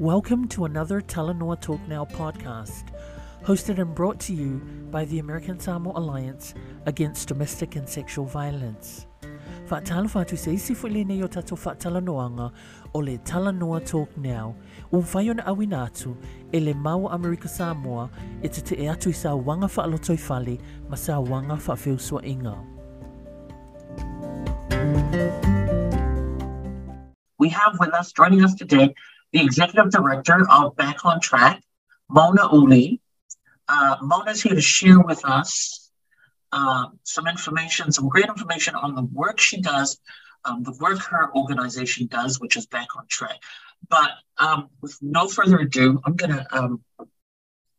Welcome to another Talanoa Talk Now podcast, hosted and brought to you by the American Samoa Alliance Against Domestic and Sexual Violence. Whaatala whatu se isi fwile nei o tato whaatalanoanga o le Talanoa Talk Now, un whai ona awina atu e le mau Amerika Samoa e te te e atu i sa wanga whaalotoi whale ma sa wanga whaafeusua inga. We have with us, joining us today, the executive director of Back on Track, Mona Uli. Uh, Mona's here to share with us uh, some information, some great information on the work she does, um, the work her organization does, which is Back on Track. But um, with no further ado, I'm gonna um,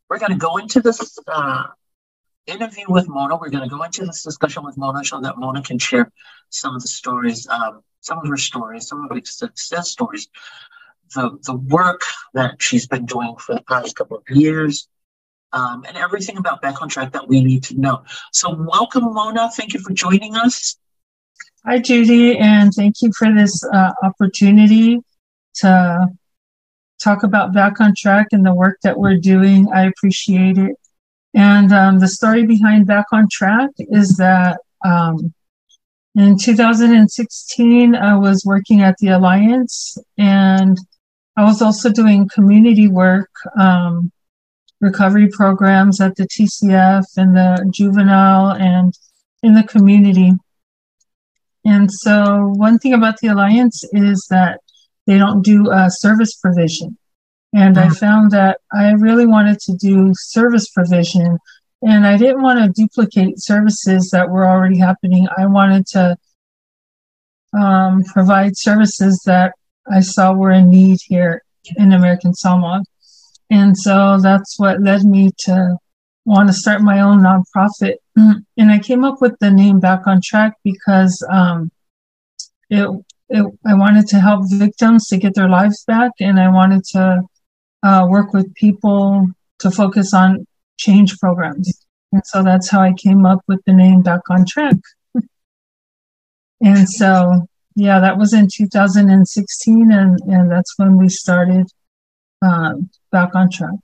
we're gonna go into this uh, interview with Mona. We're gonna go into this discussion with Mona so that Mona can share some of the stories, um, some of her stories, some of her success stories the, the work that she's been doing for the past couple of years, um, and everything about Back on Track that we need to know. So, welcome, Mona. Thank you for joining us. Hi, Judy, and thank you for this uh, opportunity to talk about Back on Track and the work that we're doing. I appreciate it. And um, the story behind Back on Track is that um, in 2016, I was working at the Alliance and I was also doing community work, um, recovery programs at the TCF and the juvenile and in the community. And so, one thing about the Alliance is that they don't do a service provision. And I mm. found that I really wanted to do service provision and I didn't want to duplicate services that were already happening. I wanted to um, provide services that I saw were in need here in American Samoa. And so that's what led me to want to start my own nonprofit. And I came up with the name Back on Track because um, it, it, I wanted to help victims to get their lives back, and I wanted to uh, work with people to focus on change programs. And so that's how I came up with the name Back on Track. and so yeah, that was in 2016, and, and that's when we started uh, back on track.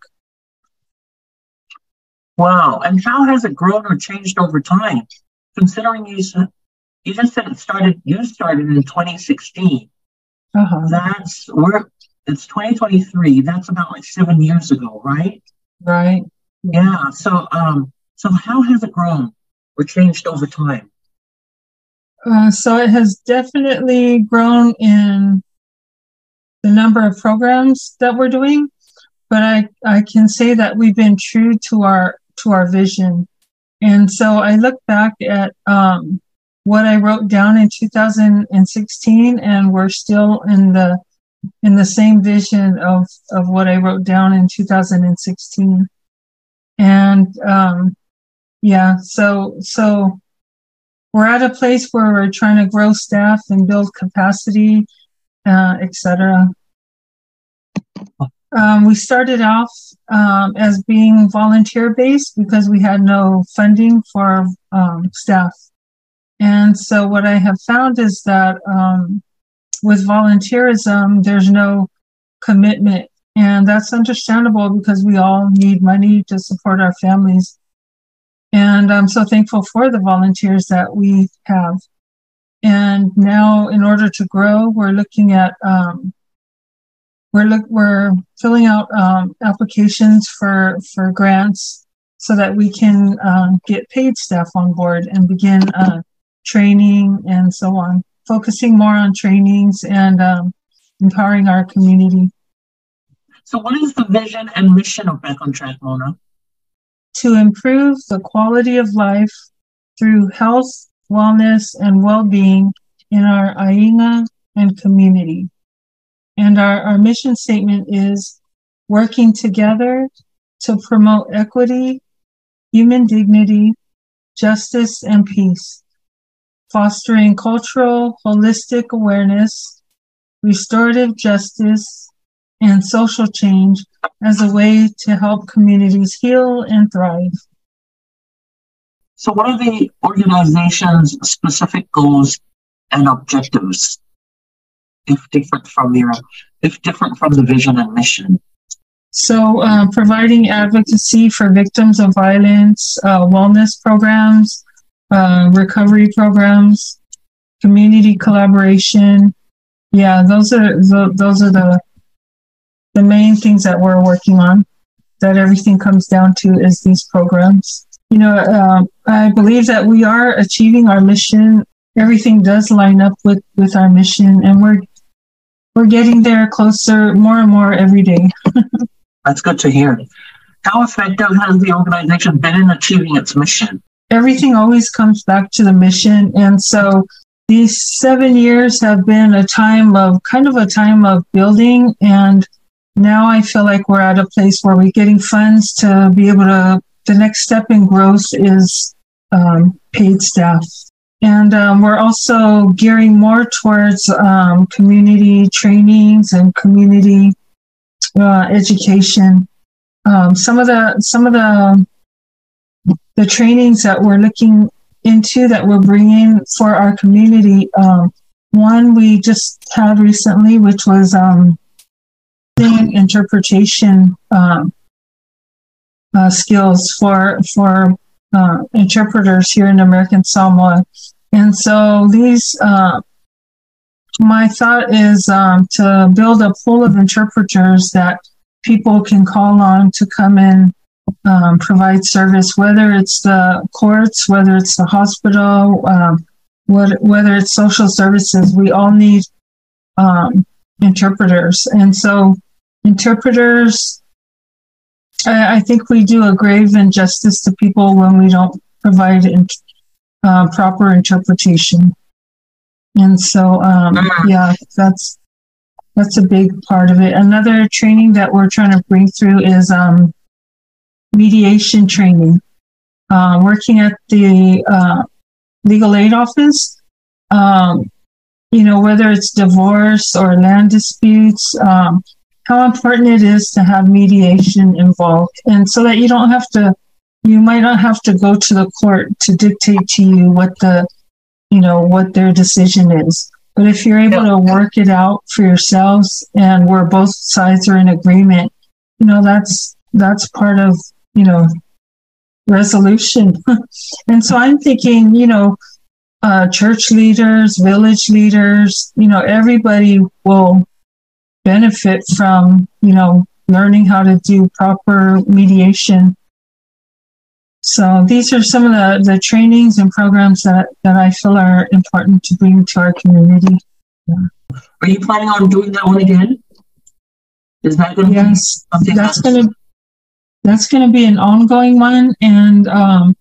Wow. And how has it grown or changed over time? Considering you said, you just said it started, you started in 2016. Uh-huh. That's, we're, it's 2023. That's about like seven years ago, right? Right. Yeah. So, um, so how has it grown or changed over time? Uh, so it has definitely grown in the number of programs that we're doing, but I, I can say that we've been true to our to our vision. And so I look back at um, what I wrote down in 2016, and we're still in the in the same vision of of what I wrote down in 2016. And um, yeah, so so we're at a place where we're trying to grow staff and build capacity, uh, etc. Um, we started off um, as being volunteer based because we had no funding for um, staff. And so, what I have found is that um, with volunteerism, there's no commitment. And that's understandable because we all need money to support our families. And I'm so thankful for the volunteers that we have. And now, in order to grow, we're looking at um, we're look we're filling out um, applications for for grants so that we can um, get paid staff on board and begin uh, training and so on. Focusing more on trainings and um, empowering our community. So, what is the vision and mission of Back on Track, Mona? To improve the quality of life through health, wellness, and well being in our Ainga and community. And our, our mission statement is working together to promote equity, human dignity, justice, and peace, fostering cultural, holistic awareness, restorative justice, and social change as a way to help communities heal and thrive. So, what are the organization's specific goals and objectives? if different from your, if different from the vision and mission? So, uh, providing advocacy for victims of violence, uh, wellness programs, uh, recovery programs, community collaboration. Yeah, those are the, those are the the main things that we're working on. That everything comes down to is these programs. You know, uh, I believe that we are achieving our mission. Everything does line up with with our mission, and we're we're getting there closer more and more every day. That's good to hear. How effective has the organization been in achieving its mission? Everything always comes back to the mission. And so these seven years have been a time of kind of a time of building. And now I feel like we're at a place where we're getting funds to be able to, the next step in growth is um, paid staff. And um, we're also gearing more towards um, community trainings and community uh, education. Um, some of the some of the the trainings that we're looking into that we're bringing for our community. Um, one we just had recently, which was um, interpretation um, uh, skills for for uh, interpreters here in American Samoa, and so these uh, my thought is um, to build a pool of interpreters that people can call on to come in um, provide service, whether it's the courts, whether it's the hospital, um, what, whether it's social services. We all need um, interpreters, and so interpreters. I, I, think we do a grave injustice to people when we don't provide in, uh, proper interpretation. And so, um, mm-hmm. yeah, that's that's a big part of it. Another training that we're trying to bring through is um, mediation training. Uh, working at the uh, legal aid office, um, you know, whether it's divorce or land disputes, um, how important it is to have mediation involved, and so that you don't have to, you might not have to go to the court to dictate to you what the you know, what their decision is. But if you're able to work it out for yourselves and where both sides are in agreement, you know, that's that's part of, you know, resolution. and so I'm thinking, you know, uh, church leaders, village leaders, you know, everybody will benefit from, you know, learning how to do proper mediation so these are some of the, the trainings and programs that, that I feel are important to bring to our community. Yeah. Are you planning on doing that one again? Is that going to yes, be that's going to that's going to be an ongoing one, and um,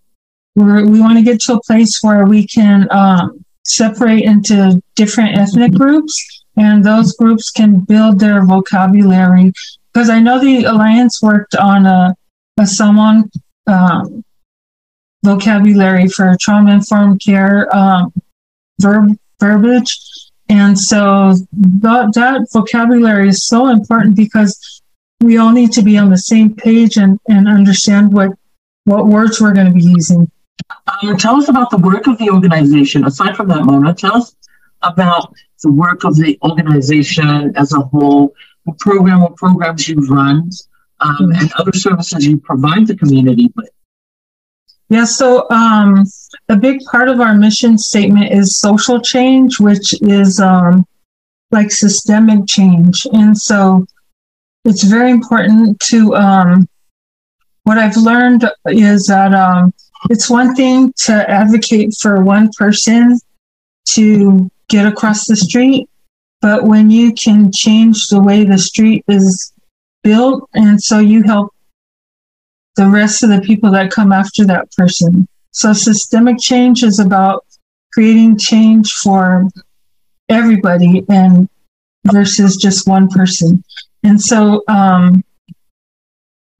we're, we want to get to a place where we can um, separate into different ethnic groups, and those groups can build their vocabulary. Because I know the alliance worked on a a Samoan um, vocabulary for trauma informed care um, verb verbiage. And so that, that vocabulary is so important because we all need to be on the same page and, and understand what, what words we're going to be using. Um, tell us about the work of the organization. Aside from that, Mona, tell us about the work of the organization as a whole, the program or programs you run, um, mm-hmm. and other services you provide the community with. Yeah, so um, a big part of our mission statement is social change, which is um, like systemic change. And so it's very important to, um, what I've learned is that um, it's one thing to advocate for one person to get across the street, but when you can change the way the street is built, and so you help the rest of the people that come after that person. So systemic change is about creating change for everybody and versus just one person. And so um,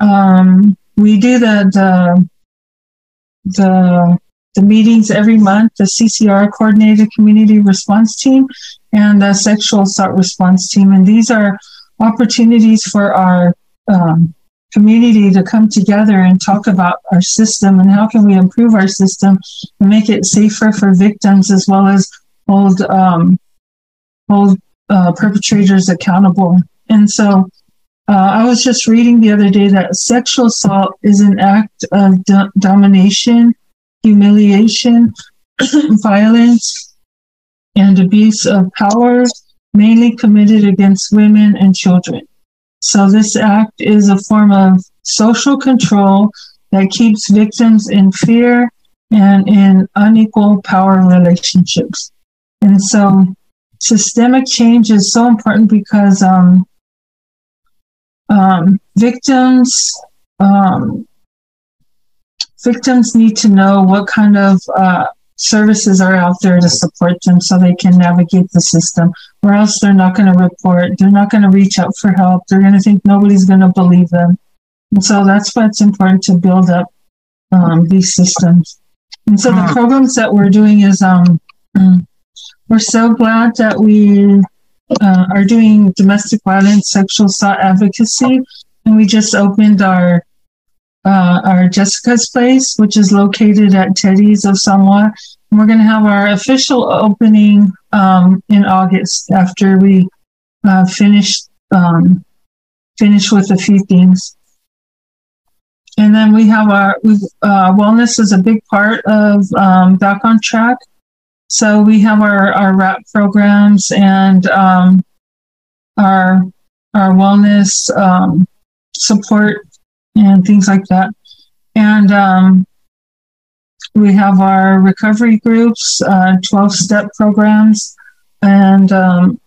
um, we do the, the the the meetings every month, the CCR coordinated community response team and the sexual assault response team. And these are opportunities for our um, community to come together and talk about our system and how can we improve our system and make it safer for victims as well as hold um, hold uh, perpetrators accountable. And so uh, I was just reading the other day that sexual assault is an act of do- domination, humiliation, violence, and abuse of power, mainly committed against women and children. So, this act is a form of social control that keeps victims in fear and in unequal power relationships. And so, systemic change is so important because um, um, victims um, victims need to know what kind of uh, services are out there to support them so they can navigate the system or else they're not going to report they're not going to reach out for help they're going to think nobody's going to believe them and so that's why it's important to build up um, these systems and so the hmm. programs that we're doing is um, we're so glad that we uh, are doing domestic violence, sexual assault advocacy, and we just opened our uh, our Jessica's Place, which is located at Teddy's of Samoa. And we're going to have our official opening um, in August after we uh, finish um, finish with a few things. And then we have our uh, wellness is a big part of um, Back on Track. So we have our, our WRAP programs and um, our our wellness um, support and things like that. And um, we have our recovery groups, uh, 12 step programs. And um,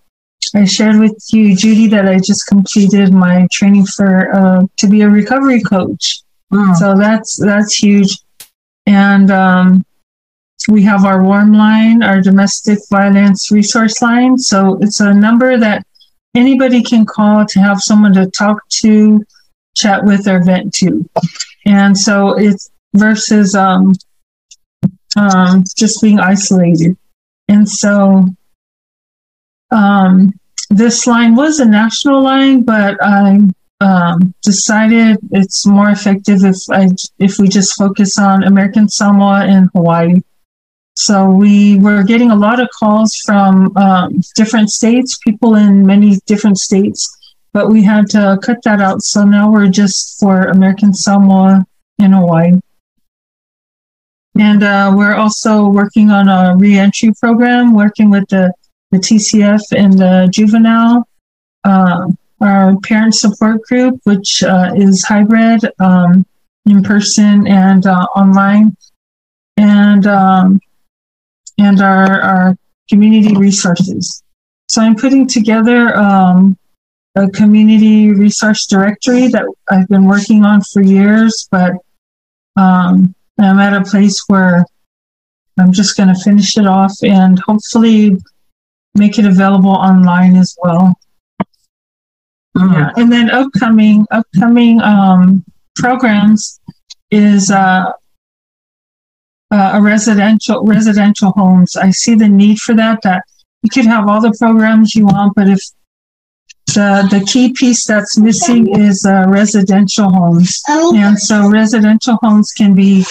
I shared with you, Judy, that I just completed my training for uh, to be a recovery coach. Wow. So that's that's huge. And um, we have our warm line, our domestic violence resource line. So it's a number that anybody can call to have someone to talk to, chat with, or vent to. And so it's versus um, um, just being isolated. And so um, this line was a national line, but I um, decided it's more effective if I if we just focus on American Samoa and Hawaii. So we were getting a lot of calls from um, different states, people in many different states, but we had to cut that out. So now we're just for American Samoa and Hawaii. And uh, we're also working on a reentry program, working with the, the TCF and the juvenile, uh, our parent support group, which uh, is hybrid, um, in person and uh, online. And um, and our, our community resources. So I'm putting together um, a community resource directory that I've been working on for years, but um, I'm at a place where I'm just going to finish it off and hopefully make it available online as well. Mm-hmm. Yeah. And then upcoming upcoming um, programs is uh, uh, a residential residential homes. I see the need for that. That you could have all the programs you want, but if the the key piece that's missing is uh, residential homes, and so residential homes can be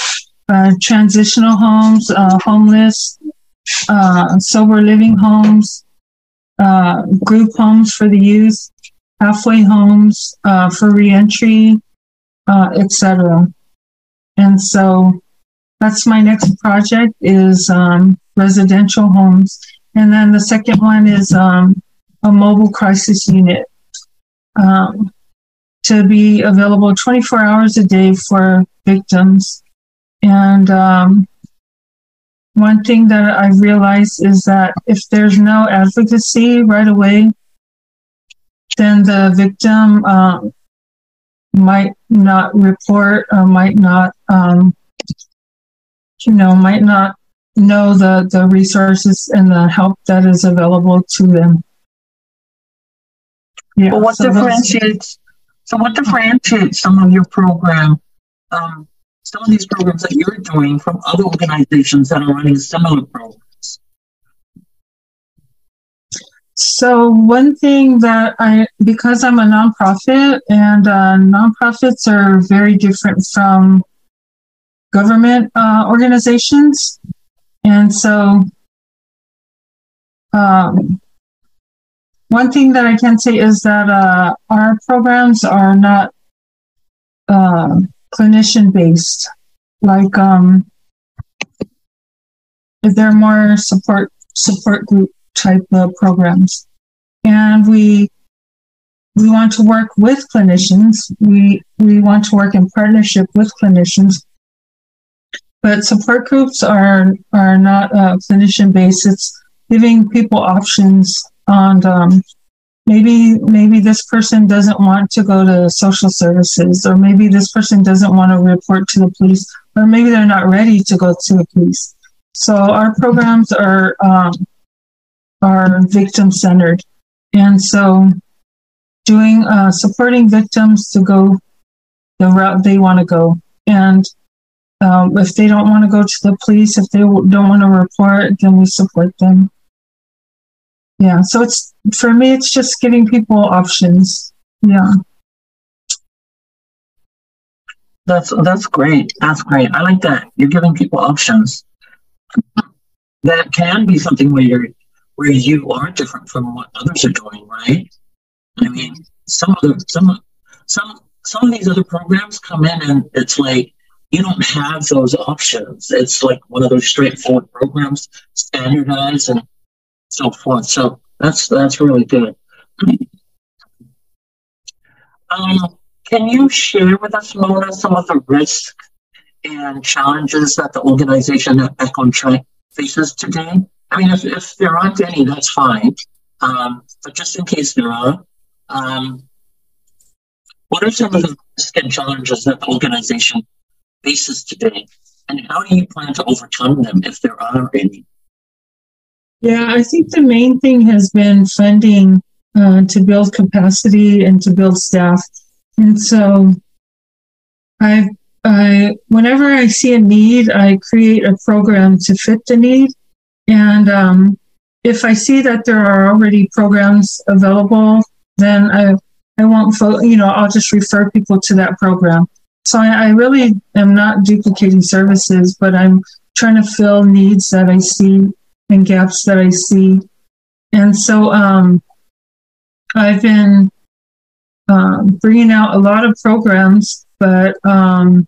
uh, transitional homes, uh, homeless, uh, sober living homes, uh, group homes for the youth, halfway homes for reentry, etc. And so that's my next project is um, residential homes. And then the second one is um, a mobile crisis unit um, to be available 24 hours a day for victims. And um, one thing that I realized is that if there's no advocacy right away, then the victim um, might not report or might not um, you know, might not know the, the resources and the help that is available to them. Yeah, well, what so differentiates? So, what differentiates some of your program, um, some of these programs that you're doing from other organizations that are running similar programs? So, one thing that I, because I'm a nonprofit, and uh, nonprofits are very different from government uh, organizations. And so um, one thing that I can say is that uh, our programs are not uh, clinician based. Like um, they're more support support group type of programs, and we we want to work with clinicians. We we want to work in partnership with clinicians. But support groups are are not uh, clinician based. It's giving people options on um, maybe maybe this person doesn't want to go to social services, or maybe this person doesn't want to report to the police, or maybe they're not ready to go to the police. So our programs are um, are victim centered, and so doing uh, supporting victims to go the route they want to go. And um, if they don't want to go to the police, if they don't want to report, then we support them. Yeah, so it's for me, it's just giving people options. Yeah. That's that's great. That's great. I like that. You're giving people options. That can be something where you're where you are different from what others are doing, right? I mean, some of the some some some of these other programs come in and it's like you don't have those options. It's like one of those straightforward programs, standardized and so forth. So that's that's really good. Um, can you share with us, Mona, some of the risks and challenges that the organization at Back on Track faces today? I mean, if, if there aren't any, that's fine. Um, but just in case there are, um, what are some of the risks and challenges that the organization faces today, and how do you plan to overcome them if there are any? Yeah, I think the main thing has been funding uh, to build capacity and to build staff. And so I, I, whenever I see a need, I create a program to fit the need. And um, if I see that there are already programs available then I, I won't, fo- you know, I'll just refer people to that program. So I, I really am not duplicating services, but I'm trying to fill needs that I see and gaps that I see. And so um, I've been um, bringing out a lot of programs, but um,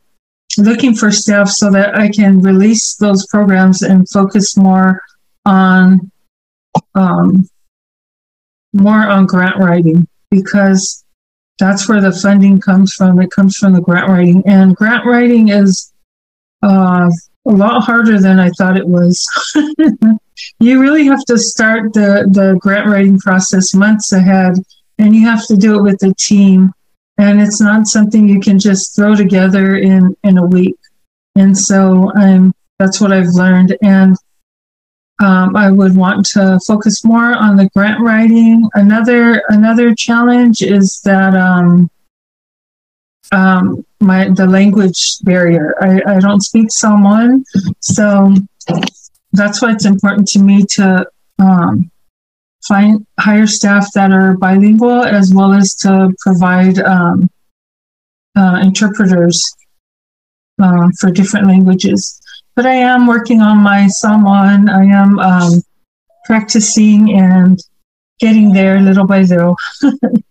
looking for staff so that I can release those programs and focus more on um, more on grant writing because that's where the funding comes from. It comes from the grant writing, and grant writing is uh, a lot harder than I thought it was. you really have to start the the grant writing process months ahead, and you have to do it with a team. And it's not something you can just throw together in in a week. And so, um, that's what I've learned. And um, I would want to focus more on the grant writing. Another another challenge is that um, um, my the language barrier. I, I don't speak Samoan, so that's why it's important to me to um, find hire staff that are bilingual as well as to provide um, uh, interpreters uh, for different languages but I am working on my Samoan. I am um, practicing and getting there little by little.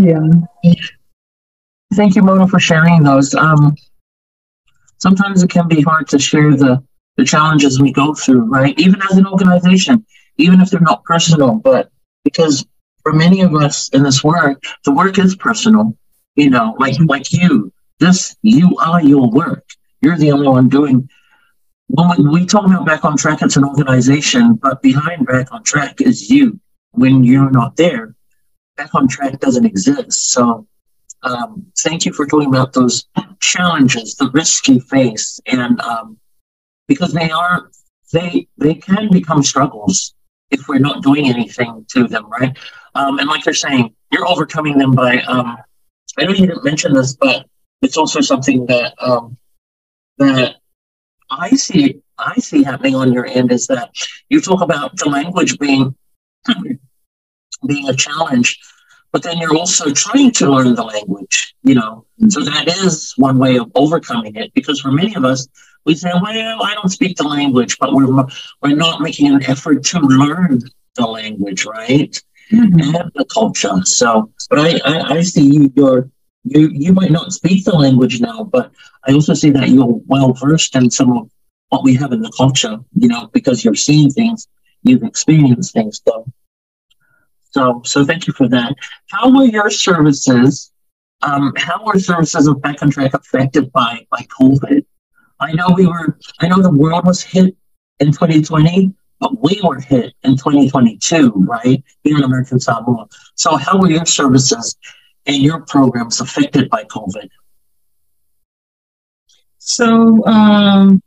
yeah. Thank you, Mona, for sharing those. Um, sometimes it can be hard to share the, the challenges we go through, right? Even as an organization, even if they're not personal, but because for many of us in this work, the work is personal, you know, like like you. This, you are your work. You're the only one doing. When we, we talk about Back on Track, it's an organization, but behind Back on Track is you. When you're not there, Back on Track doesn't exist. So, um, thank you for talking about those challenges, the risks you face, and um, because they are, they they can become struggles if we're not doing anything to them, right? Um, and like you're saying, you're overcoming them by. Um, I know you didn't mention this, but it's also something that um, that I see I see happening on your end is that you talk about the language being being a challenge, but then you're also trying to learn the language, you know. So that is one way of overcoming it because for many of us, we say, well, I don't speak the language, but we're we're not making an effort to learn the language, right? Mm-hmm. And the culture. So, but I, I, I see you, you're you you might not speak the language now, but I also see that you're well versed in some of what we have in the culture, you know, because you're seeing things, you've experienced things. So, so, so thank you for that. How were your services? Um, how were services of Back on Track affected by by COVID? I know we were. I know the world was hit in 2020, but we were hit in 2022, right? Here in American Samoa. So, how were your services and your programs affected by COVID? So, um,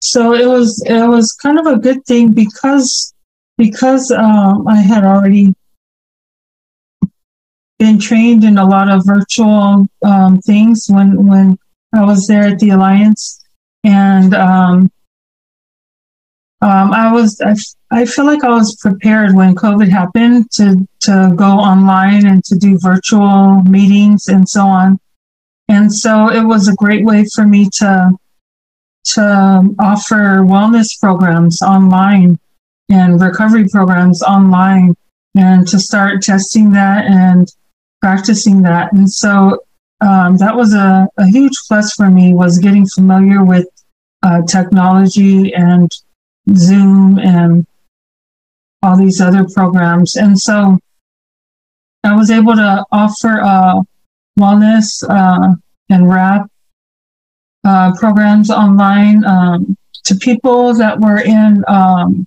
so it was it was kind of a good thing because because um, I had already been trained in a lot of virtual um, things when when I was there at the Alliance, and um, um, I was I, I feel like I was prepared when COVID happened to to go online and to do virtual meetings and so on, and so it was a great way for me to to offer wellness programs online and recovery programs online and to start testing that and practicing that. And so um, that was a, a, huge plus for me was getting familiar with uh, technology and Zoom and all these other programs. And so I was able to offer wellness uh, and WRAP uh, programs online um, to people that were in um,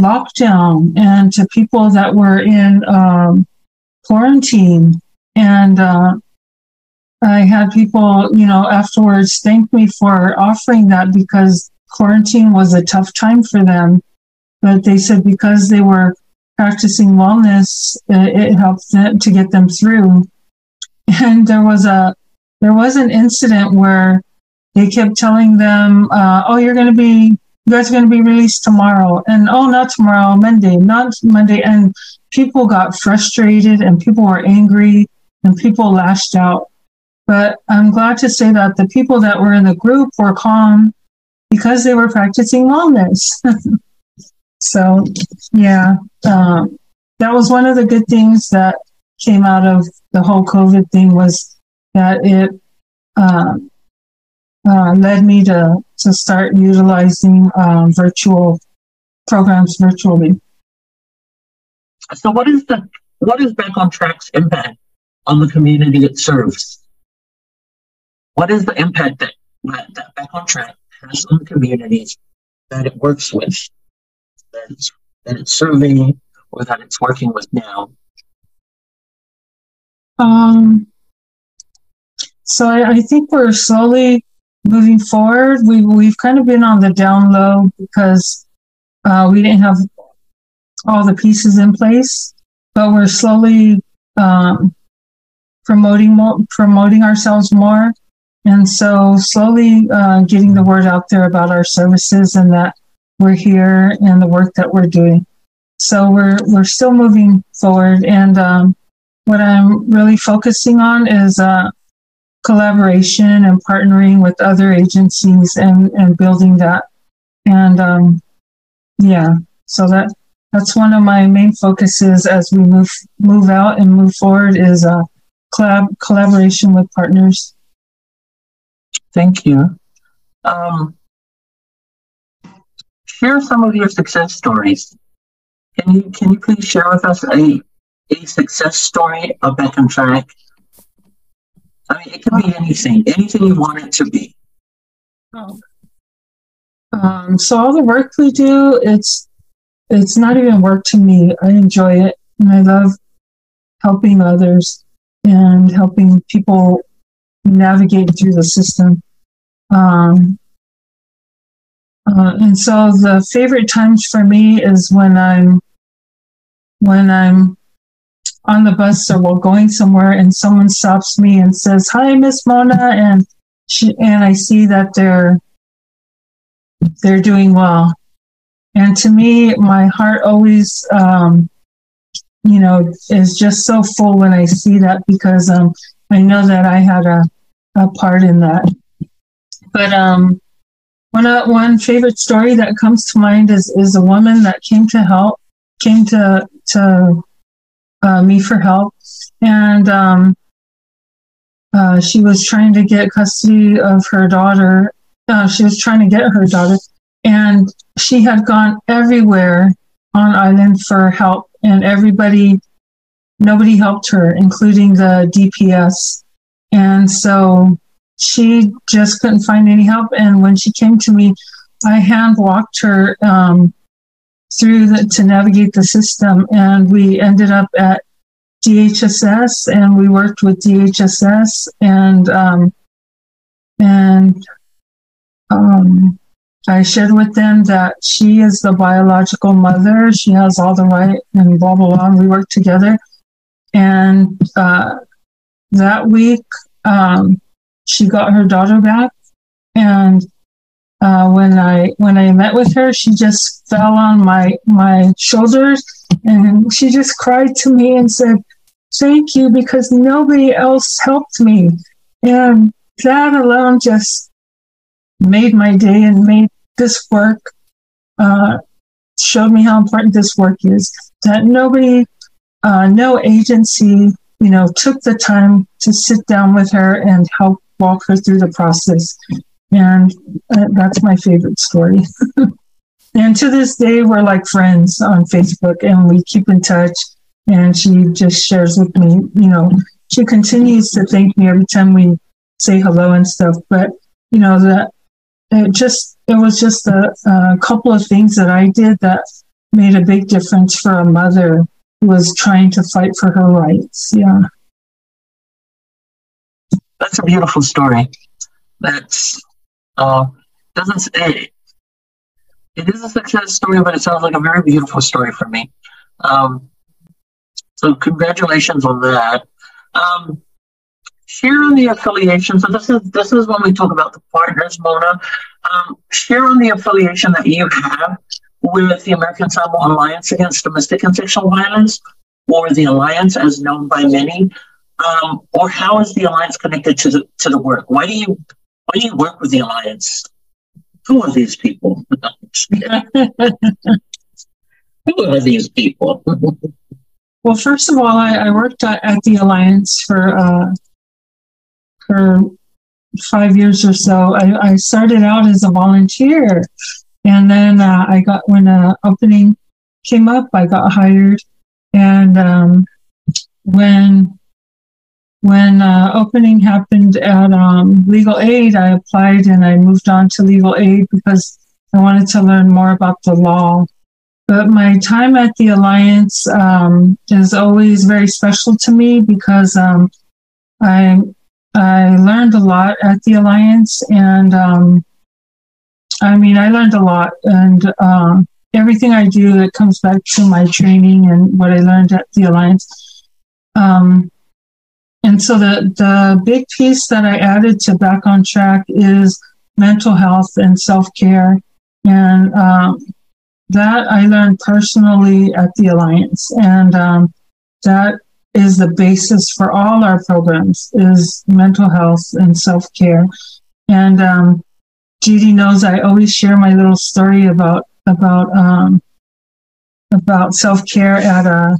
lockdown and to people that were in um, quarantine. And uh, I had people, you know, afterwards thank me for offering that because quarantine was a tough time for them. But they said because they were practicing wellness, it, it helped them to get them through. And there was a there was an incident where they kept telling them, uh, "Oh, you're going to be, are going to be released tomorrow," and "Oh, not tomorrow, Monday, not Monday," and people got frustrated and people were angry and people lashed out. But I'm glad to say that the people that were in the group were calm because they were practicing wellness. so, yeah, um, that was one of the good things that came out of the whole COVID thing was that it uh, uh, led me to to start utilizing um, virtual programs virtually. So, what is the what is Back on Track's impact on the community it serves? What is the impact that, that, Back on Track has on the communities that it works with, that it's, that it's serving, or that it's working with now? Um, so I, I think we're slowly moving forward. We we've kind of been on the down low because uh, we didn't have all the pieces in place, but we're slowly um, promoting more, promoting ourselves more, and so slowly uh, getting the word out there about our services and that we're here and the work that we're doing. So we're we're still moving forward, and um, what I'm really focusing on is uh, collaboration and partnering with other agencies and, and building that. And um, yeah, so that that's one of my main focuses as we move move out and move forward is uh, collab collaboration with partners. Thank you. Um, share some of your success stories. Can you can you please share with us a a success story of Back on Track I mean, it can be anything, anything you want it to be. Oh. Um, so all the work we do, it's it's not even work to me. I enjoy it, and I love helping others and helping people navigate through the system. Um, uh, and so the favorite times for me is when I'm when I'm on the bus or we're going somewhere and someone stops me and says, Hi, Miss Mona, and she and I see that they're they're doing well. And to me, my heart always um, you know, is just so full when I see that because um I know that I had a, a part in that. but um, one uh, one favorite story that comes to mind is is a woman that came to help, came to to uh, me for help, and um, uh, she was trying to get custody of her daughter. Uh, she was trying to get her daughter, and she had gone everywhere on island for help, and everybody, nobody helped her, including the DPS. And so she just couldn't find any help. And when she came to me, I hand walked her um, through the, to navigate the system, and we ended up at DHSS, and we worked with DHSS, and um, and um, I shared with them that she is the biological mother. She has all the right, and blah blah blah. And we worked together, and uh, that week um, she got her daughter back, and uh, when I when I met with her, she just fell on my my shoulders and she just cried to me and said, "Thank you," because nobody else helped me, and that alone just made my day and made this work uh, showed me how important this work is. That nobody, uh, no agency, you know, took the time to sit down with her and help walk her through the process. And that's my favorite story. and to this day, we're like friends on Facebook and we keep in touch. And she just shares with me, you know, she continues to thank me every time we say hello and stuff. But, you know, that it just, it was just a, a couple of things that I did that made a big difference for a mother who was trying to fight for her rights. Yeah. That's a beautiful story. That's uh, doesn't it, it is a success story, but it sounds like a very beautiful story for me. Um, so congratulations on that. Um, share on the affiliation. So this is this is when we talk about the partners, Mona. Um, share on the affiliation that you have with the American Samoa Alliance Against Domestic and Sexual Violence, or the Alliance as known by many um, or how is the alliance connected to the to the work? Why do you why do you work with the alliance? Who are these people? Who are these people? well, first of all, I, I worked at, at, the alliance for uh, for five years or so. I, I, started out as a volunteer, and then uh, I got when an opening came up, I got hired, and um, when when uh, opening happened at um, legal aid, I applied and I moved on to legal aid because I wanted to learn more about the law. But my time at the Alliance um, is always very special to me because um, I I learned a lot at the Alliance, and um, I mean I learned a lot, and uh, everything I do it comes back to my training and what I learned at the Alliance. Um, and so the, the big piece that I added to Back on Track is mental health and self care. And um, that I learned personally at the Alliance. And um, that is the basis for all our programs is mental health and self care. And um, Judy knows I always share my little story about about um, about self care at a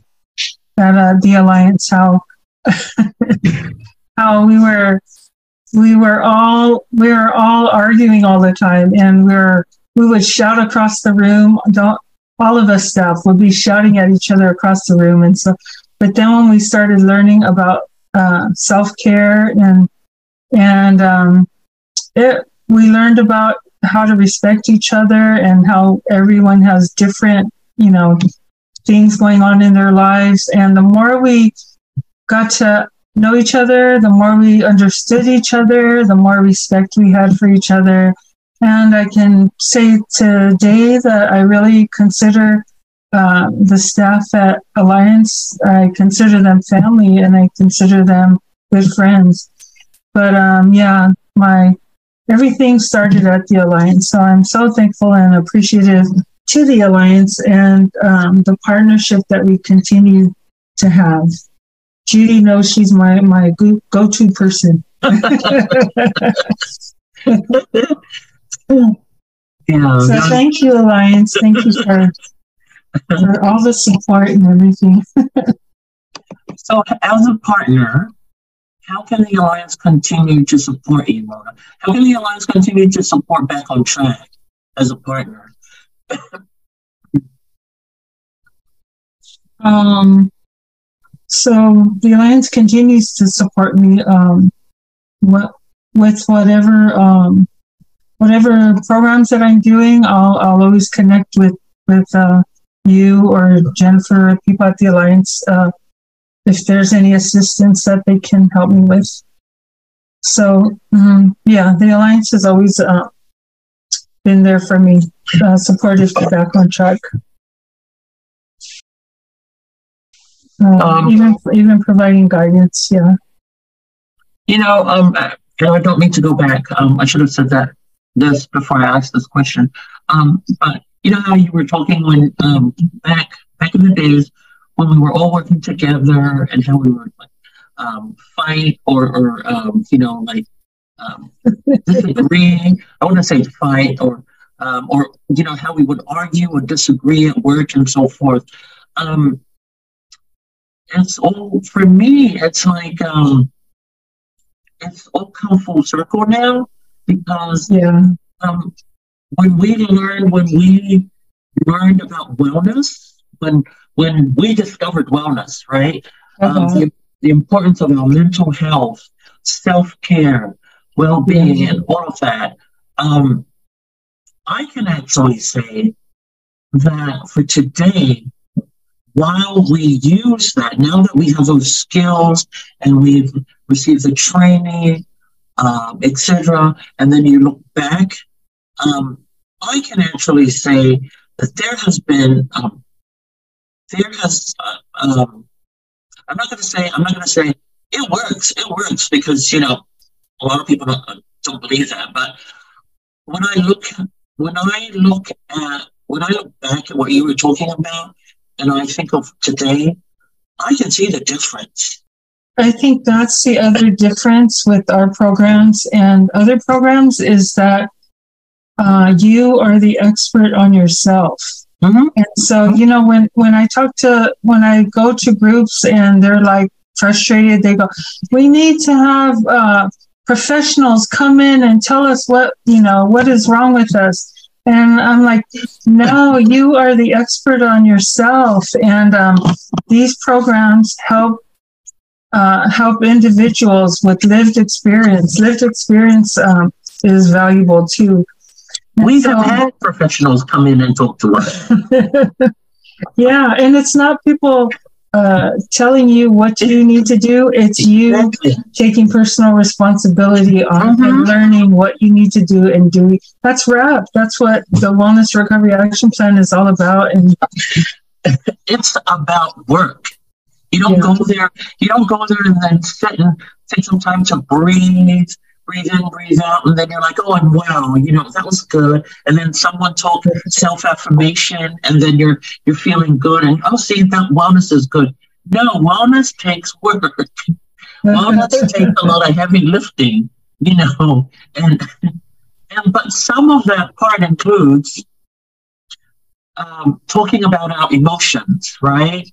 at a, the Alliance. How how we were we were all we were all arguing all the time and we were we would shout across the room. Don't all of us staff would be shouting at each other across the room and so but then when we started learning about uh, self-care and and um, it we learned about how to respect each other and how everyone has different you know things going on in their lives and the more we got to know each other, the more we understood each other, the more respect we had for each other. And I can say today that I really consider uh, the staff at Alliance, I consider them family and I consider them good friends. But um, yeah, my everything started at the Alliance. So I'm so thankful and appreciative to the Alliance and um, the partnership that we continue to have. Judy knows she's my my go to person. yeah. So thank you, Alliance. Thank you for for all the support and everything. so, as a partner, how can the Alliance continue to support you, Mona? How can the Alliance continue to support Back on Track as a partner? um, so the Alliance continues to support me um, with whatever um, whatever programs that I'm doing. I'll, I'll always connect with with uh, you or Jennifer, people at the Alliance, uh, if there's any assistance that they can help me with. So, um, yeah, the Alliance has always uh, been there for me, uh, supportive to back on track. Uh, um, even even providing guidance, yeah. You know, um, and I don't mean to go back. Um, I should have said that this before I asked this question. Um, but you know how you were talking when um, back back in the days when we were all working together and how we would like um, fight or, or um, you know like um, disagree. I want to say fight or um, or you know how we would argue or disagree at work and so forth. Um, it's all for me. It's like um, it's all come full circle now because yeah. Um, when we learned when we learned about wellness, when when we discovered wellness, right? Um, uh-huh. Um, the, the, importance of our mental health, self care, well being, mm-hmm. and all of that. Um, I can actually say that for today, while we use that, now that we have those skills and we've received the training, um, etc., and then you look back um, I can actually say that there has been, um, there has, uh, I'm not going to say, I'm not going to say it works. It works because, you know, a lot of people don't, don't believe that. But when I look, when I look at, when I look back at what you were talking about, and I think of today, I can see the difference. I think that's the other difference with our programs and other programs is that uh, you are the expert on yourself. Mm-hmm. And so, you know, when, when I talk to, when I go to groups and they're like frustrated, they go, we need to have uh, professionals come in and tell us what, you know, what is wrong with us. And I'm like, no, you are the expert on yourself. And um, these programs help uh, help individuals with lived experience. Lived experience um, is valuable too. We have had professionals come in and talk to us. yeah, and it's not people uh, telling you what you need to do. It's you exactly. taking personal responsibility on mm-hmm. and learning what you need to do and doing. That's WRAP. That's what the Wellness Recovery Action Plan is all about. And it's about work. You don't yeah. go there. You don't go there and then sit and take some time to breathe breathe in, breathe out, and then you're like, oh, I'm well, you know, that was good. And then someone told self affirmation, and then you're you're feeling good, and oh, see, that wellness is good. No, wellness takes work. wellness takes a lot of heavy lifting, you know, and and but some of that part includes um, talking about our emotions, right?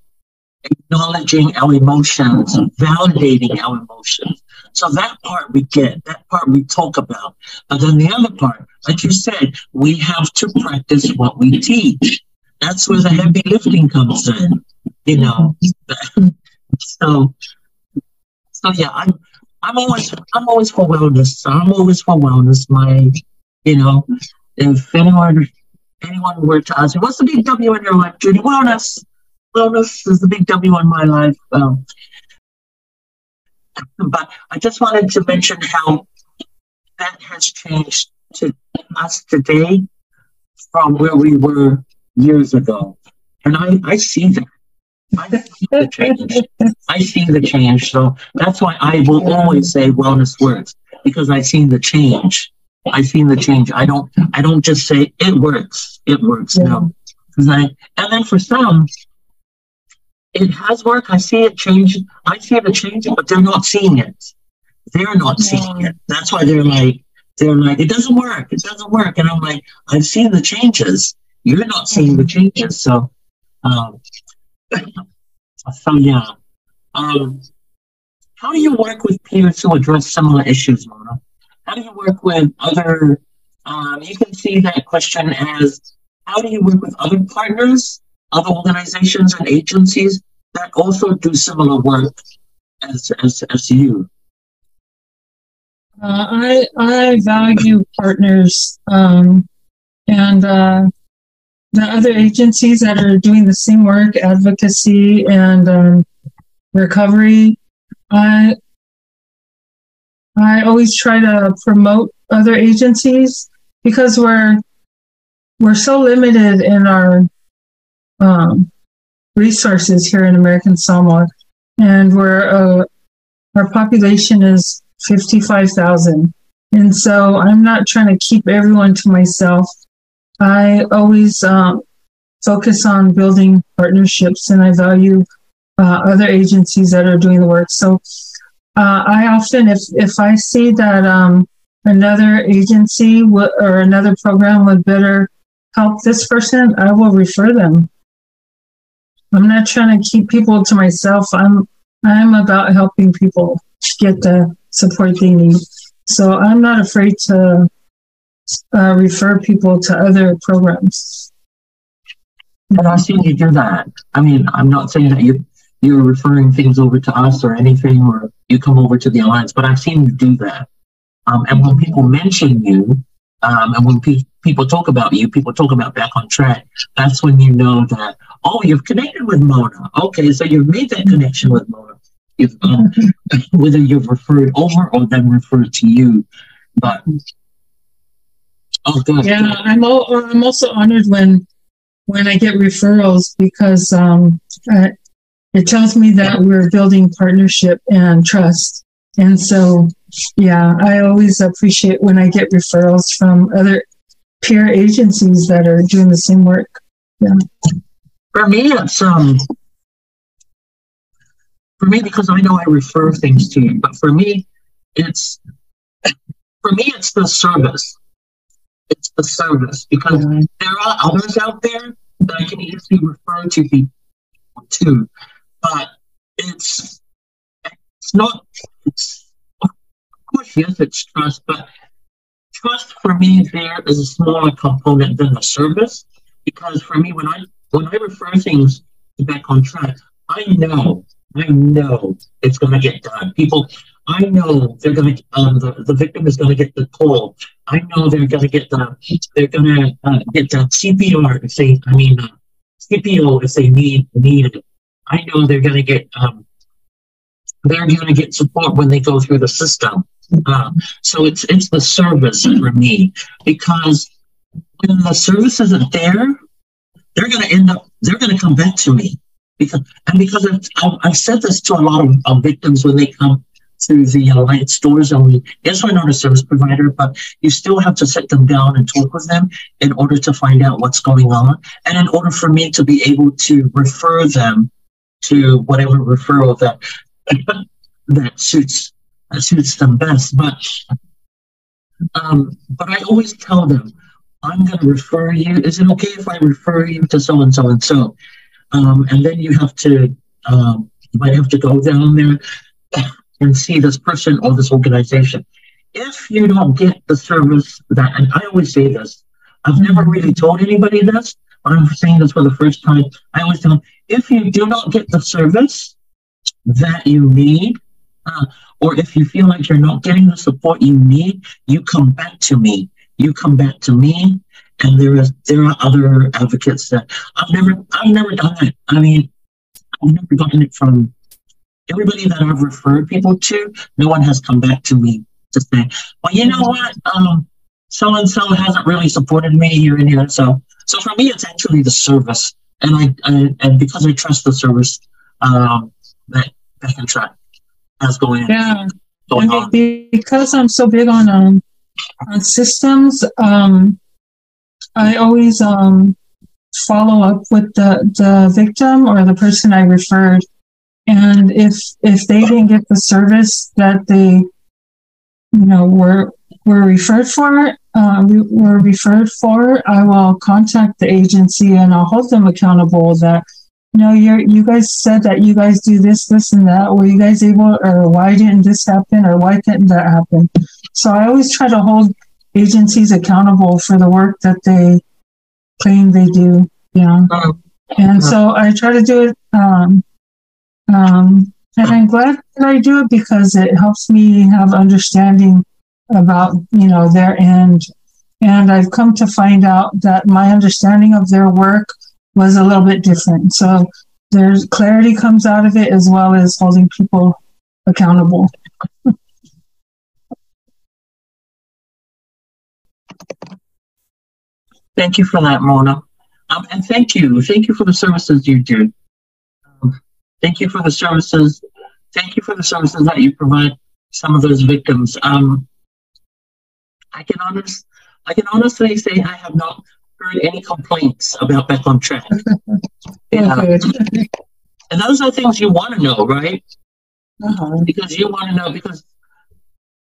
Acknowledging our emotions, validating our emotions so that part we get, that part we talk about. But then the other part, like you said, we have to practice what we teach. That's where the heavy lifting comes in, you know. so, so yeah, I'm, I'm always, I'm always for wellness. I'm always for wellness. My, you know, if anyone, anyone were to ask me, what's the big W in your life, Judy? Wellness. Wellness is the big W in my life. Um, but I just wanted to mention how that has changed to us today from where we were years ago. And I, I see that. I see the change. I see the change. So that's why I will always say wellness works because I've seen the change. I've seen the change. I don't I don't just say it works. It works. Yeah. No. Because I and then for some, it has worked. I see it changing. I see it changing, but they're not seeing it. They're not seeing it. That's why they're like, they're like, it doesn't work, it doesn't work. And I'm like, I've seen the changes. You're not seeing the changes. So, um, so yeah. Um, how do you work with peers who address similar issues, Mona? How do you work with other? Um, you can see that question as how do you work with other partners, other organizations and agencies that also do similar work as as, as you? Uh, I I value partners um, and uh, the other agencies that are doing the same work, advocacy and um, recovery. I I always try to promote other agencies because we're we're so limited in our um, resources here in American Samoa, and we're uh, our population is fifty five thousand, and so I'm not trying to keep everyone to myself. I always um, focus on building partnerships, and I value uh, other agencies that are doing the work. So uh, I often, if if I see that um, another agency w- or another program would better help this person, I will refer them. I'm not trying to keep people to myself. I'm I'm about helping people get the support they need. So I'm not afraid to uh, refer people to other programs. And I've seen you do that. I mean, I'm not saying that you you're referring things over to us or anything, or you come over to the alliance, but I've seen you do that. Um, and when people mention you, um, and when pe- people talk about you, people talk about back on track. That's when you know that oh, you've connected with Mona. Okay, so you've made that connection with Mona. You've, um, whether you've referred over or them referred to you, but oh, good. Yeah, I'm. All, I'm also honored when when I get referrals because um, I, it tells me that we're building partnership and trust. And so, yeah, I always appreciate when I get referrals from other peer agencies that are doing the same work. Yeah. For me, it's um, for me because I know I refer things to you, but for me, it's for me it's the service. It's the service because mm-hmm. there are others out there that I can easily refer to people to but it's it's not it's of course yes it's trust but trust for me there is a smaller component than the service because for me when i when i refer things back on track i know i know it's going to get done. People i know they're going to um, the, the victim is going to get the call. I know they're going to get the they're going to uh, get the cpr if they i mean uh, cpo if they need need it. I know they're going to get um, they're going to get support when they go through the system. Uh, so it's it's the service for me because when the service isn't there, they're going to end up they're going to come back to me because and because I've, I've said this to a lot of, of victims when they come through the alliance stores only. Yes, we're not a service provider, but you still have to sit them down and talk with them in order to find out what's going on, and in order for me to be able to refer them to whatever referral that that suits that suits them best. But um, but I always tell them, I'm going to refer you. Is it okay if I refer you to so and so and so? Um, and then you have to um, you might have to go down there and see this person or this organization. If you don't get the service that, and I always say this, I've never really told anybody this, but I'm saying this for the first time. I always tell them if you do not get the service that you need, uh, or if you feel like you're not getting the support you need, you come back to me. You come back to me, and there is there are other advocates that I've never I've never done it. I mean, I've never gotten it from everybody that I've referred people to. No one has come back to me to say, "Well, you know what? Um, so and so hasn't really supported me here and here." So so for me, it's actually the service, and I, I and because I trust the service, um, that Back on Track as going. Yeah, going and on. because I'm so big on um on systems, um, I always um follow up with the the victim or the person I referred, and if if they didn't get the service that they you know were were referred for, uh, we were referred for, I will contact the agency and I'll hold them accountable that no, you're you guys said that you guys do this, this, and that. Were you guys able, or why didn't this happen, or why didn't that happen? So I always try to hold agencies accountable for the work that they claim they do. Yeah, and so I try to do it. Um, um, and I'm glad that I do it because it helps me have understanding about you know their end. And I've come to find out that my understanding of their work was a little bit different. So there's clarity comes out of it as well as holding people accountable. Thank you for that, Mona. Um, and thank you. Thank you for the services you do. Um, thank you for the services. Thank you for the services that you provide some of those victims. Um, I can honest, I can honestly say I have not heard any complaints about Back on Track. yeah. and those are things you want to know, right? Uh-huh. Because you want to know because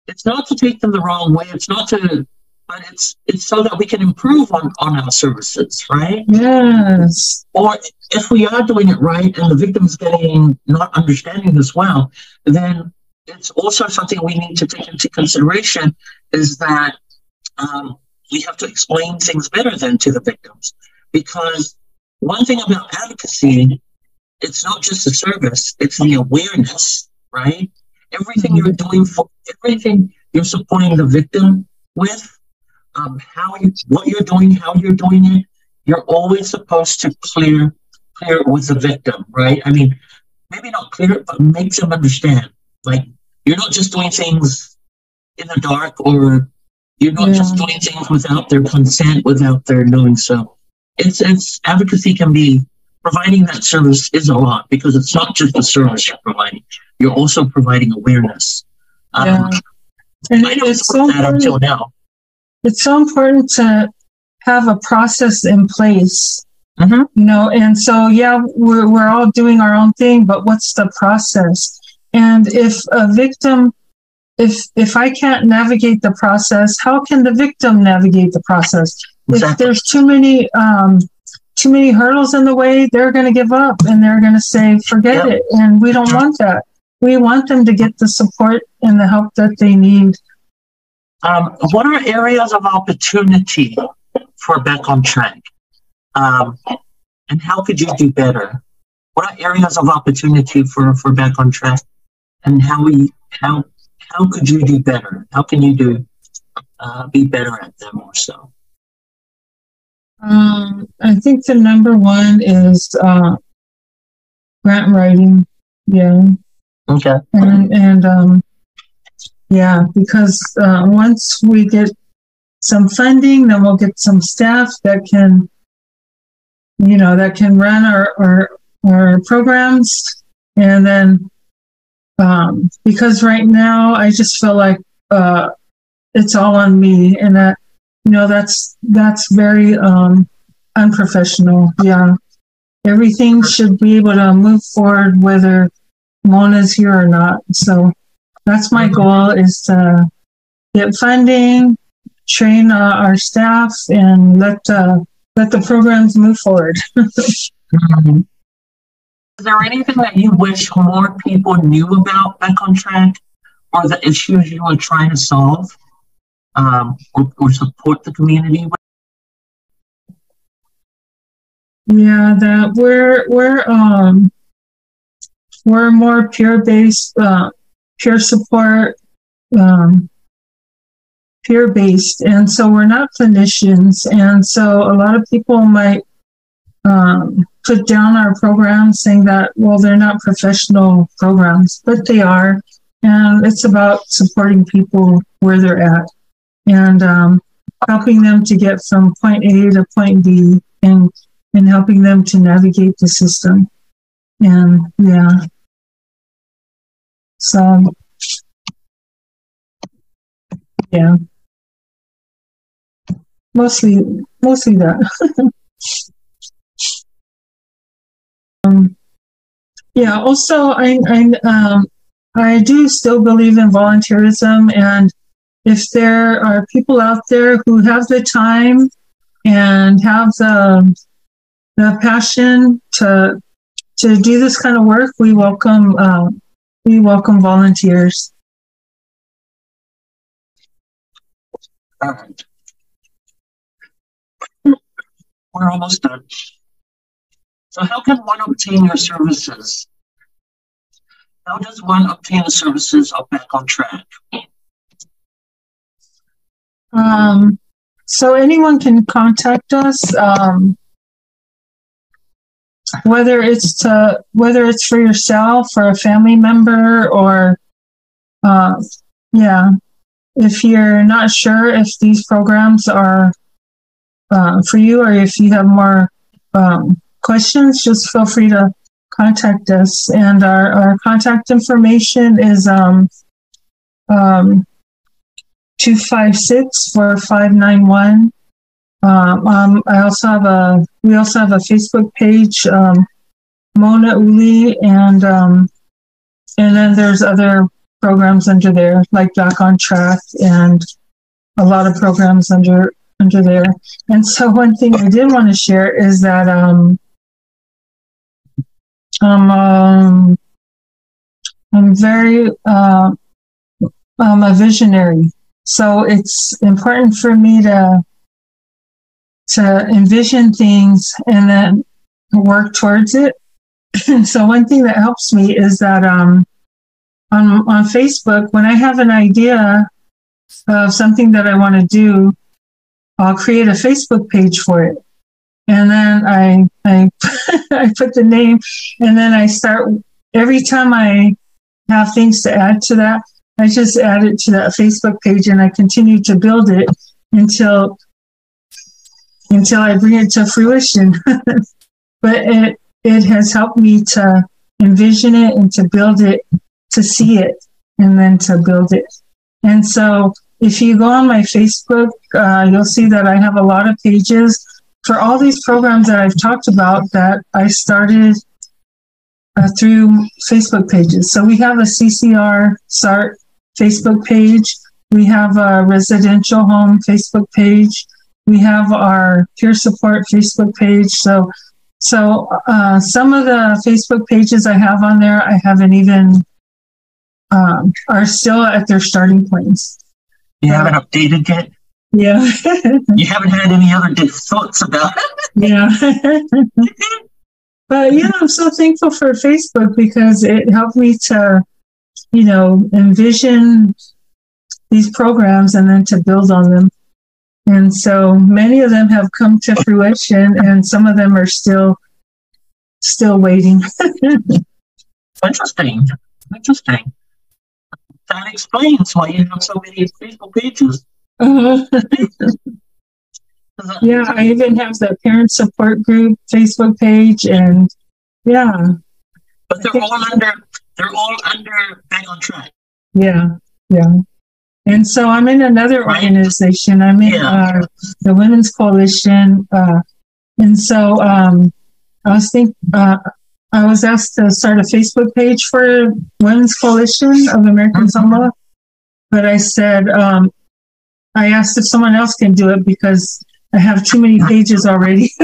it's not to take them the wrong way. It's not to, but it's it's so that we can improve on on our services, right? Yes. Or if we are doing it right and the victim's getting not understanding this well, then it's also something we need to take into consideration is that um, we have to explain things better than to the victims. Because one thing about advocacy, it's not just a service, it's the awareness, right? Everything mm-hmm. you're doing for everything you're supporting the victim with, um, how you, what you're doing, how you're doing it, you're always supposed to clear clear it with the victim, right? I mean, maybe not clear it, but make them understand. Like you're not just doing things in the dark or you're not yeah. just doing things without their consent, without their knowing. So it's it's advocacy can be providing that service is a lot because it's not just a service you're providing. You're also providing awareness. Um, yeah. And I it's so that until now. It's so important to have a process in place. Mm-hmm. You know, and so yeah, we're we're all doing our own thing, but what's the process? And if a victim if if I can't navigate the process, how can the victim navigate the process? Exactly. If there's too many um, too many hurdles in the way, they're going to give up and they're going to say, "Forget yep. it." And we don't want that. We want them to get the support and the help that they need. Um, what are areas of opportunity for Back on Track? Um, and how could you do better? What are areas of opportunity for, for Back on Track? And how we how how could you do better? How can you do uh, be better at them or so? Um, I think the number one is uh, grant writing. Yeah. Okay. And and um, yeah, because uh, once we get some funding, then we'll get some staff that can, you know, that can run our our, our programs, and then um, because right now I just feel like uh, it's all on me, and that you know that's that's very um, unprofessional. Yeah, everything should be able to move forward whether Mona's here or not. So that's my mm-hmm. goal is to get funding, train uh, our staff, and let uh, let the programs move forward. mm-hmm. Is there anything that you wish more people knew about Back on Track or the issues you are trying to solve um, or, or support the community with? Yeah, that we're we're um we're more peer based, uh, peer support, um, peer based, and so we're not clinicians, and so a lot of people might um, put down our programs saying that, well, they're not professional programs, but they are. And it's about supporting people where they're at and um, helping them to get from point A to point B and, and helping them to navigate the system. And yeah. So, yeah. Mostly, mostly that. Um, yeah. Also, I I um, I do still believe in volunteerism, and if there are people out there who have the time and have the, the passion to to do this kind of work, we welcome uh, we welcome volunteers. We're almost done. So how can one obtain your services? How does one obtain the services of Back on Track? Um, so anyone can contact us, um, whether it's to whether it's for yourself or a family member or uh, yeah. If you're not sure if these programs are uh, for you or if you have more um, questions, just feel free to contact us. And our, our contact information is um, um, 256 4591. Um, um, I also have a, we also have a Facebook page, um, Mona Uli, and, um, and then there's other programs under there, like Back on Track and a lot of programs under, under there. And so one thing I did want to share is that, um, um, um I'm very, uh, I'm a visionary. So it's important for me to to envision things and then work towards it. so one thing that helps me is that um, on on Facebook, when I have an idea of something that I want to do, I'll create a Facebook page for it, and then I I I put the name, and then I start every time I have things to add to that. I just add it to that Facebook page and I continue to build it until until I bring it to fruition. but it it has helped me to envision it and to build it, to see it, and then to build it. And so if you go on my Facebook, uh, you'll see that I have a lot of pages for all these programs that I've talked about that I started uh, through Facebook pages. So we have a CCR SART Facebook page. We have a residential home Facebook page. We have our peer support Facebook page. So, so uh, some of the Facebook pages I have on there, I haven't even um, are still at their starting points. You haven't updated yet. Yeah. you haven't had any other thoughts about it. yeah. but yeah, I'm so thankful for Facebook because it helped me to you know, envision these programs and then to build on them. And so many of them have come to fruition and some of them are still still waiting. Interesting. Interesting. That explains why you have so many Facebook pages. Uh-huh. yeah, I even have the parent support group Facebook page and yeah. But they're all under they're all under back on track. Yeah, yeah. And so I'm in another organization. I'm in yeah. uh, the Women's Coalition, uh, and so um, I was think uh, I was asked to start a Facebook page for Women's Coalition of American mm-hmm. Samoa, but I said um, I asked if someone else can do it because I have too many pages already.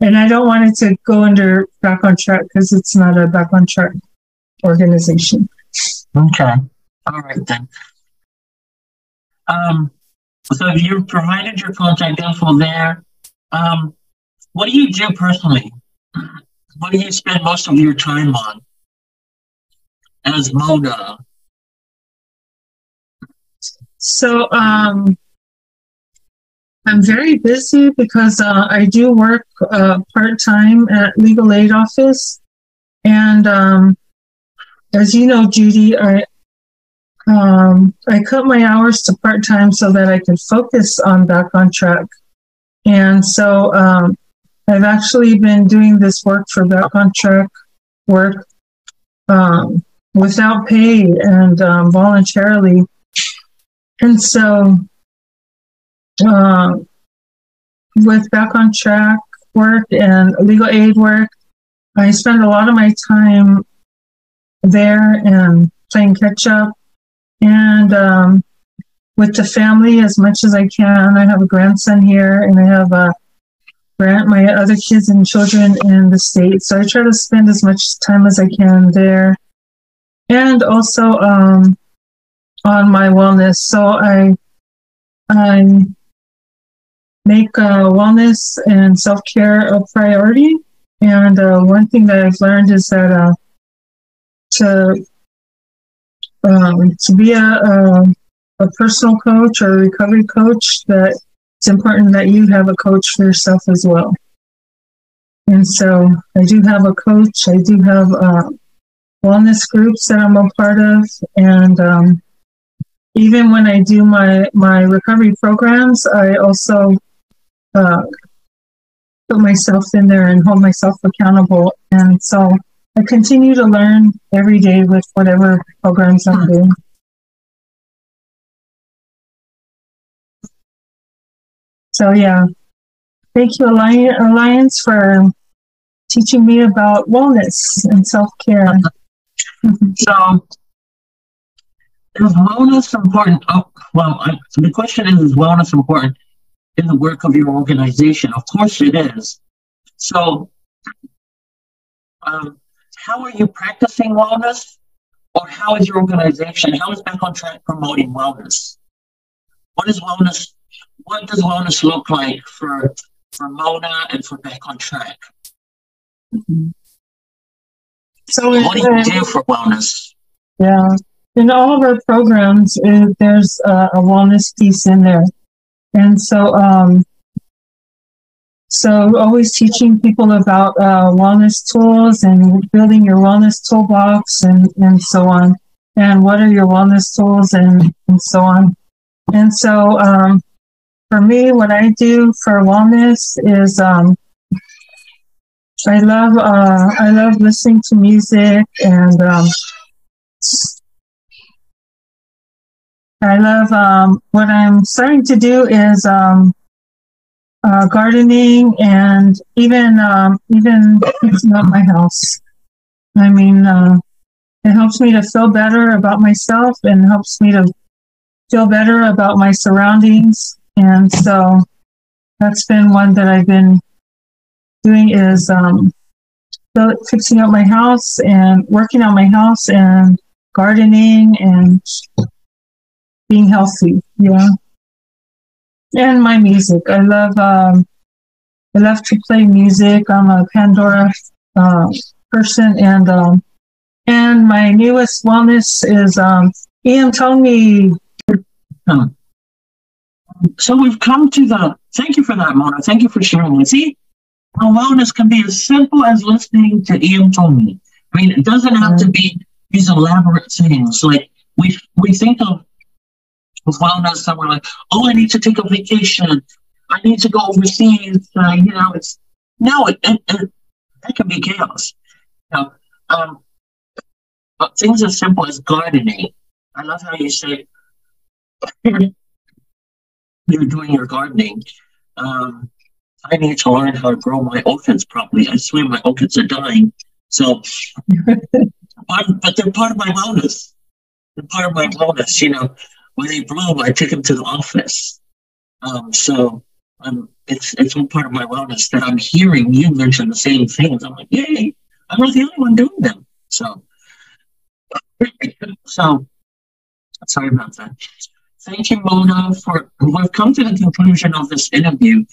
and I don't want it to go under back on track because it's not a back on track organization. Okay. All right then. Um, so if you provided your contact info there, um, what do you do personally? What do you spend most of your time on as Mona? So um, I'm very busy because uh, I do work uh, part time at legal aid office, and um, as you know, Judy, I um, I cut my hours to part time so that I can focus on back on track, and so um, I've actually been doing this work for back on track work um, without pay and um, voluntarily, and so uh, with back on track work and legal aid work. I spend a lot of my time there and playing catch up and um, with the family as much as I can. I have a grandson here, and I have a grant my other kids and children in the state. So I try to spend as much time as I can there, and also um, on my wellness. So I I make uh, wellness and self care a priority. And uh, one thing that I've learned is that uh, to um, to be a, a, a personal coach or a recovery coach, that it's important that you have a coach for yourself as well. And so I do have a coach. I do have uh, wellness groups that I'm a part of, and um, even when I do my my recovery programs, I also uh, put myself in there and hold myself accountable. And so I continue to learn every day with whatever programs I'm doing. So yeah, thank you Alliance for teaching me about wellness and self care. so is wellness important? Oh, well, I, so the question is, is wellness important in the work of your organization? Of course it is. So, um, how are you practicing wellness? Or how is your organization, how is Back on Track promoting wellness? What is wellness? What does wellness look like for, for Mona and for Back on Track? Mm-hmm. So, what do you do for wellness? Yeah in all of our programs, uh, there's a wellness piece in there. And so, um, so always teaching people about uh, wellness tools and building your wellness toolbox and, and so on. And what are your wellness tools and, and so on. And so, um, for me, what I do for wellness is, um, I love, uh, I love listening to music and, um, I love um, what I'm starting to do is um, uh, gardening and even um, even fixing up my house. I mean, uh, it helps me to feel better about myself and helps me to feel better about my surroundings. And so that's been one that I've been doing is um, fixing up my house and working on my house and gardening and being healthy. Yeah. And my music. I love um, I love to play music. I'm a Pandora uh, person, and um, and my newest wellness is um, Ian me. So we've come to the. Thank you for that, Mona. Thank you for sharing it. See, wellness can be as simple as listening to Ian me. I mean, it doesn't have to be these elaborate things. Like we we think of with wellness and we're like, oh, I need to take a vacation. I need to go overseas. Uh, you know, it's no, it, it, it, that can be chaos. You know, um, but things as simple as gardening. I love how you say you're doing your gardening. Um, I need to learn how to grow my orchids properly. I swear my orchids are dying. So, but they're part of my wellness. They're part of my wellness. You know, when they bloom, I take them to the office. Um, so um, it's it's one part of my wellness that I'm hearing you mention the same things. I'm like, yay, I'm not the only one doing them. So, so sorry about that. Thank you, Mona, for we've come to the conclusion of this interview.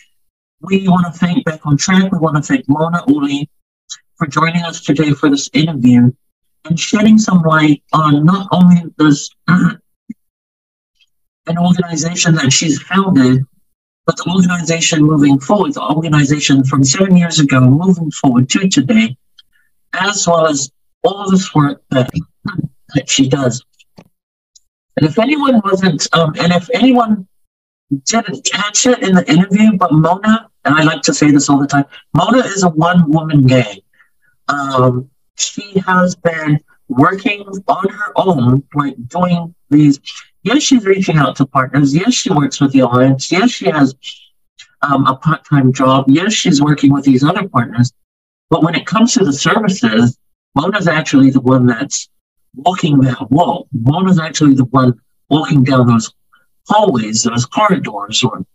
We want to thank Back on Track. We want to thank Mona Uli for joining us today for this interview and shedding some light on not only this an organization that she's founded, but the organization moving forward, the organization from seven years ago moving forward to today, as well as all this work that, that she does. And if anyone wasn't, um, and if anyone didn't catch it in the interview, but Mona, and I like to say this all the time, Mona is a one woman gang. Um, she has been working on her own, like doing these Yes, she's reaching out to partners. Yes, she works with the Alliance. Yes, she has um, a part time job. Yes, she's working with these other partners. But when it comes to the services, Mona's actually the one that's walking that wall. Mona's actually the one walking down those hallways, those corridors, or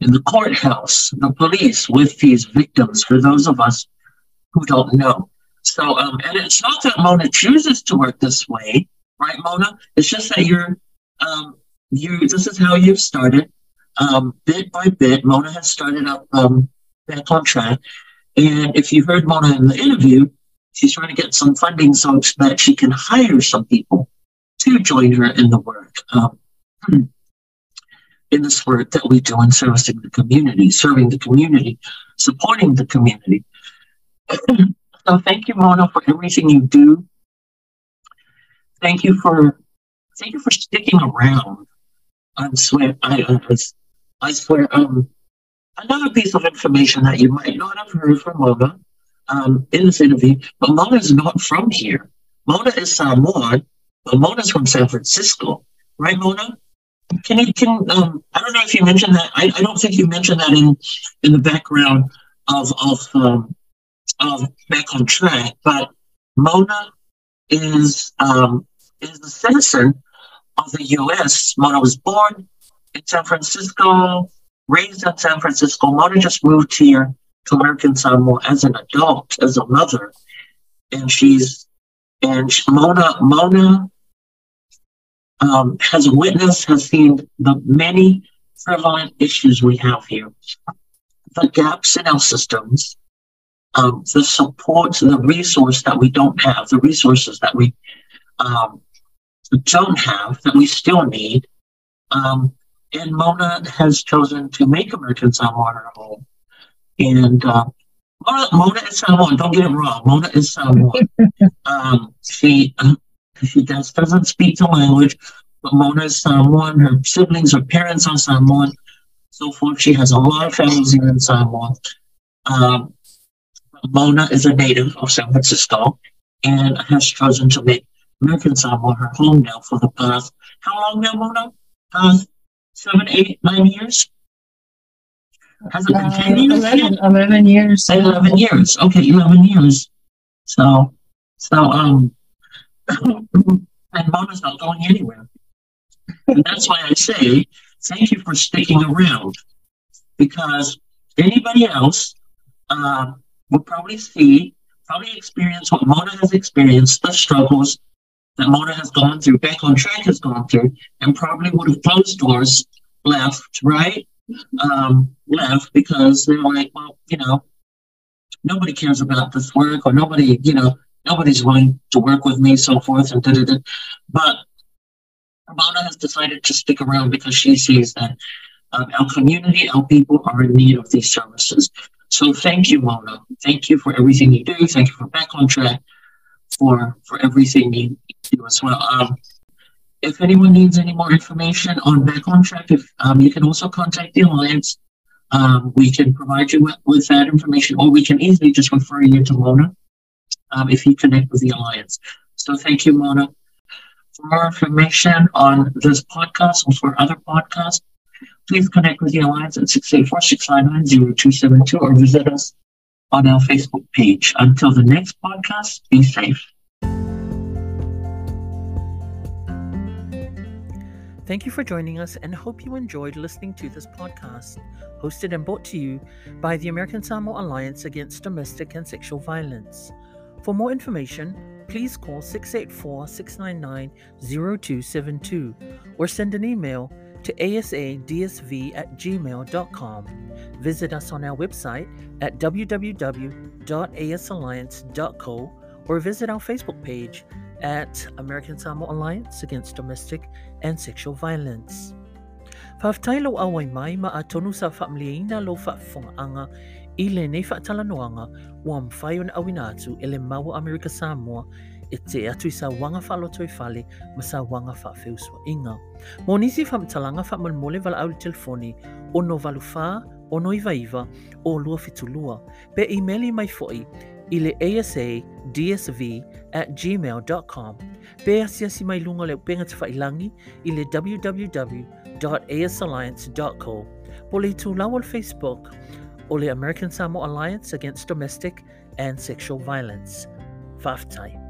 in the courthouse, the police with these victims, for those of us who don't know. So, um, and it's not that Mona chooses to work this way, right, Mona? It's just that you're, um, you, this is how you've started. Um, bit by bit, Mona has started up um, back on track. And if you heard Mona in the interview, she's trying to get some funding so that she can hire some people to join her in the work. Um, in this work that we do in servicing the community, serving the community, supporting the community. so thank you, Mona, for everything you do. Thank you for thank you for sticking around. I swear, I, I, I swear. Um, another piece of information that you might not have heard from Mona um, in this interview, but Mona is not from here. Mona is Samoan, but Mona's from San Francisco, right, Mona? Can you can um, I don't know if you mentioned that. I, I don't think you mentioned that in in the background of of um, of back on track. But Mona is um, is a citizen of the U.S. Mona was born in San Francisco, raised in San Francisco. Mona just moved here to American Samoa as an adult, as a mother, and she's and Mona Mona um, has witnessed, has seen the many prevalent issues we have here, the gaps in our systems, um, the support, the resource that we don't have, the resources that we um, don't have that we still need. Um, and Mona has chosen to make American Samoa her home. And uh, Mona, Mona is Samoan. Don't get it wrong. Mona is Samoan. um, she uh, she just doesn't speak the language, but Mona is Samoan. Her siblings, her parents are Samoan, so forth. She has a lot of families here in Samoa. Um, Mona is a native of San Francisco and has chosen to make American Samoa her home now for the past, how long now, Mona? Past seven, eight, nine years? Has it been 10 years? 11, 11 years. 11 years. Okay, 11 years. So, so, um, and Mona's not going anywhere. And that's why I say thank you for sticking around because anybody else uh, will probably see, probably experience what Mona has experienced, the struggles that Mona has gone through, back on track has gone through, and probably would have closed doors, left, right? Um, left because they're like, well, you know, nobody cares about this work or nobody, you know, nobody's willing to work with me, so forth, and da da da. But Mona has decided to stick around because she sees that um, our community, our people are in need of these services. So thank you, Mona. Thank you for everything you do. Thank you for Back on Track, for for everything you do as well. Um, if anyone needs any more information on Back on Track, if um, you can also contact the Alliance. Um, we can provide you with, with that information, or we can easily just refer you to Mona um, if you connect with the Alliance. So thank you, Mona. For more information on this podcast or for other podcasts, please connect with the Alliance at 684-699-0272 or visit us on our Facebook page. Until the next podcast, be safe. Thank you for joining us and hope you enjoyed listening to this podcast, hosted and brought to you by the American Samoa Alliance Against Domestic and Sexual Violence. For more information, please call 684 699 0272 or send an email to asadsv at gmail.com. Visit us on our website at www.asalliance.co or visit our Facebook page at American Samoa Alliance Against Domestic and Sexual Violence. Whaftailo awai mai ma atonu sa whamliaina lo whaafonga i le nei whaatalanoanga ua mwhai o na awina atu e le maua Samoa e te atu i sa wanga whaloto i whale ma sa wanga whaafeusua inga. Mō nisi whamtalanga whamon vala au telefoni o no valu wha, o o lua fitulua. Pe emaili mai foi i le asadsv at gmail.com. Pe asiasi mai lunga le upenga te whailangi i le www.asalliance.co. Po le tūlawa Facebook or the American Samoa Alliance Against Domestic and Sexual Violence, FAFTAI.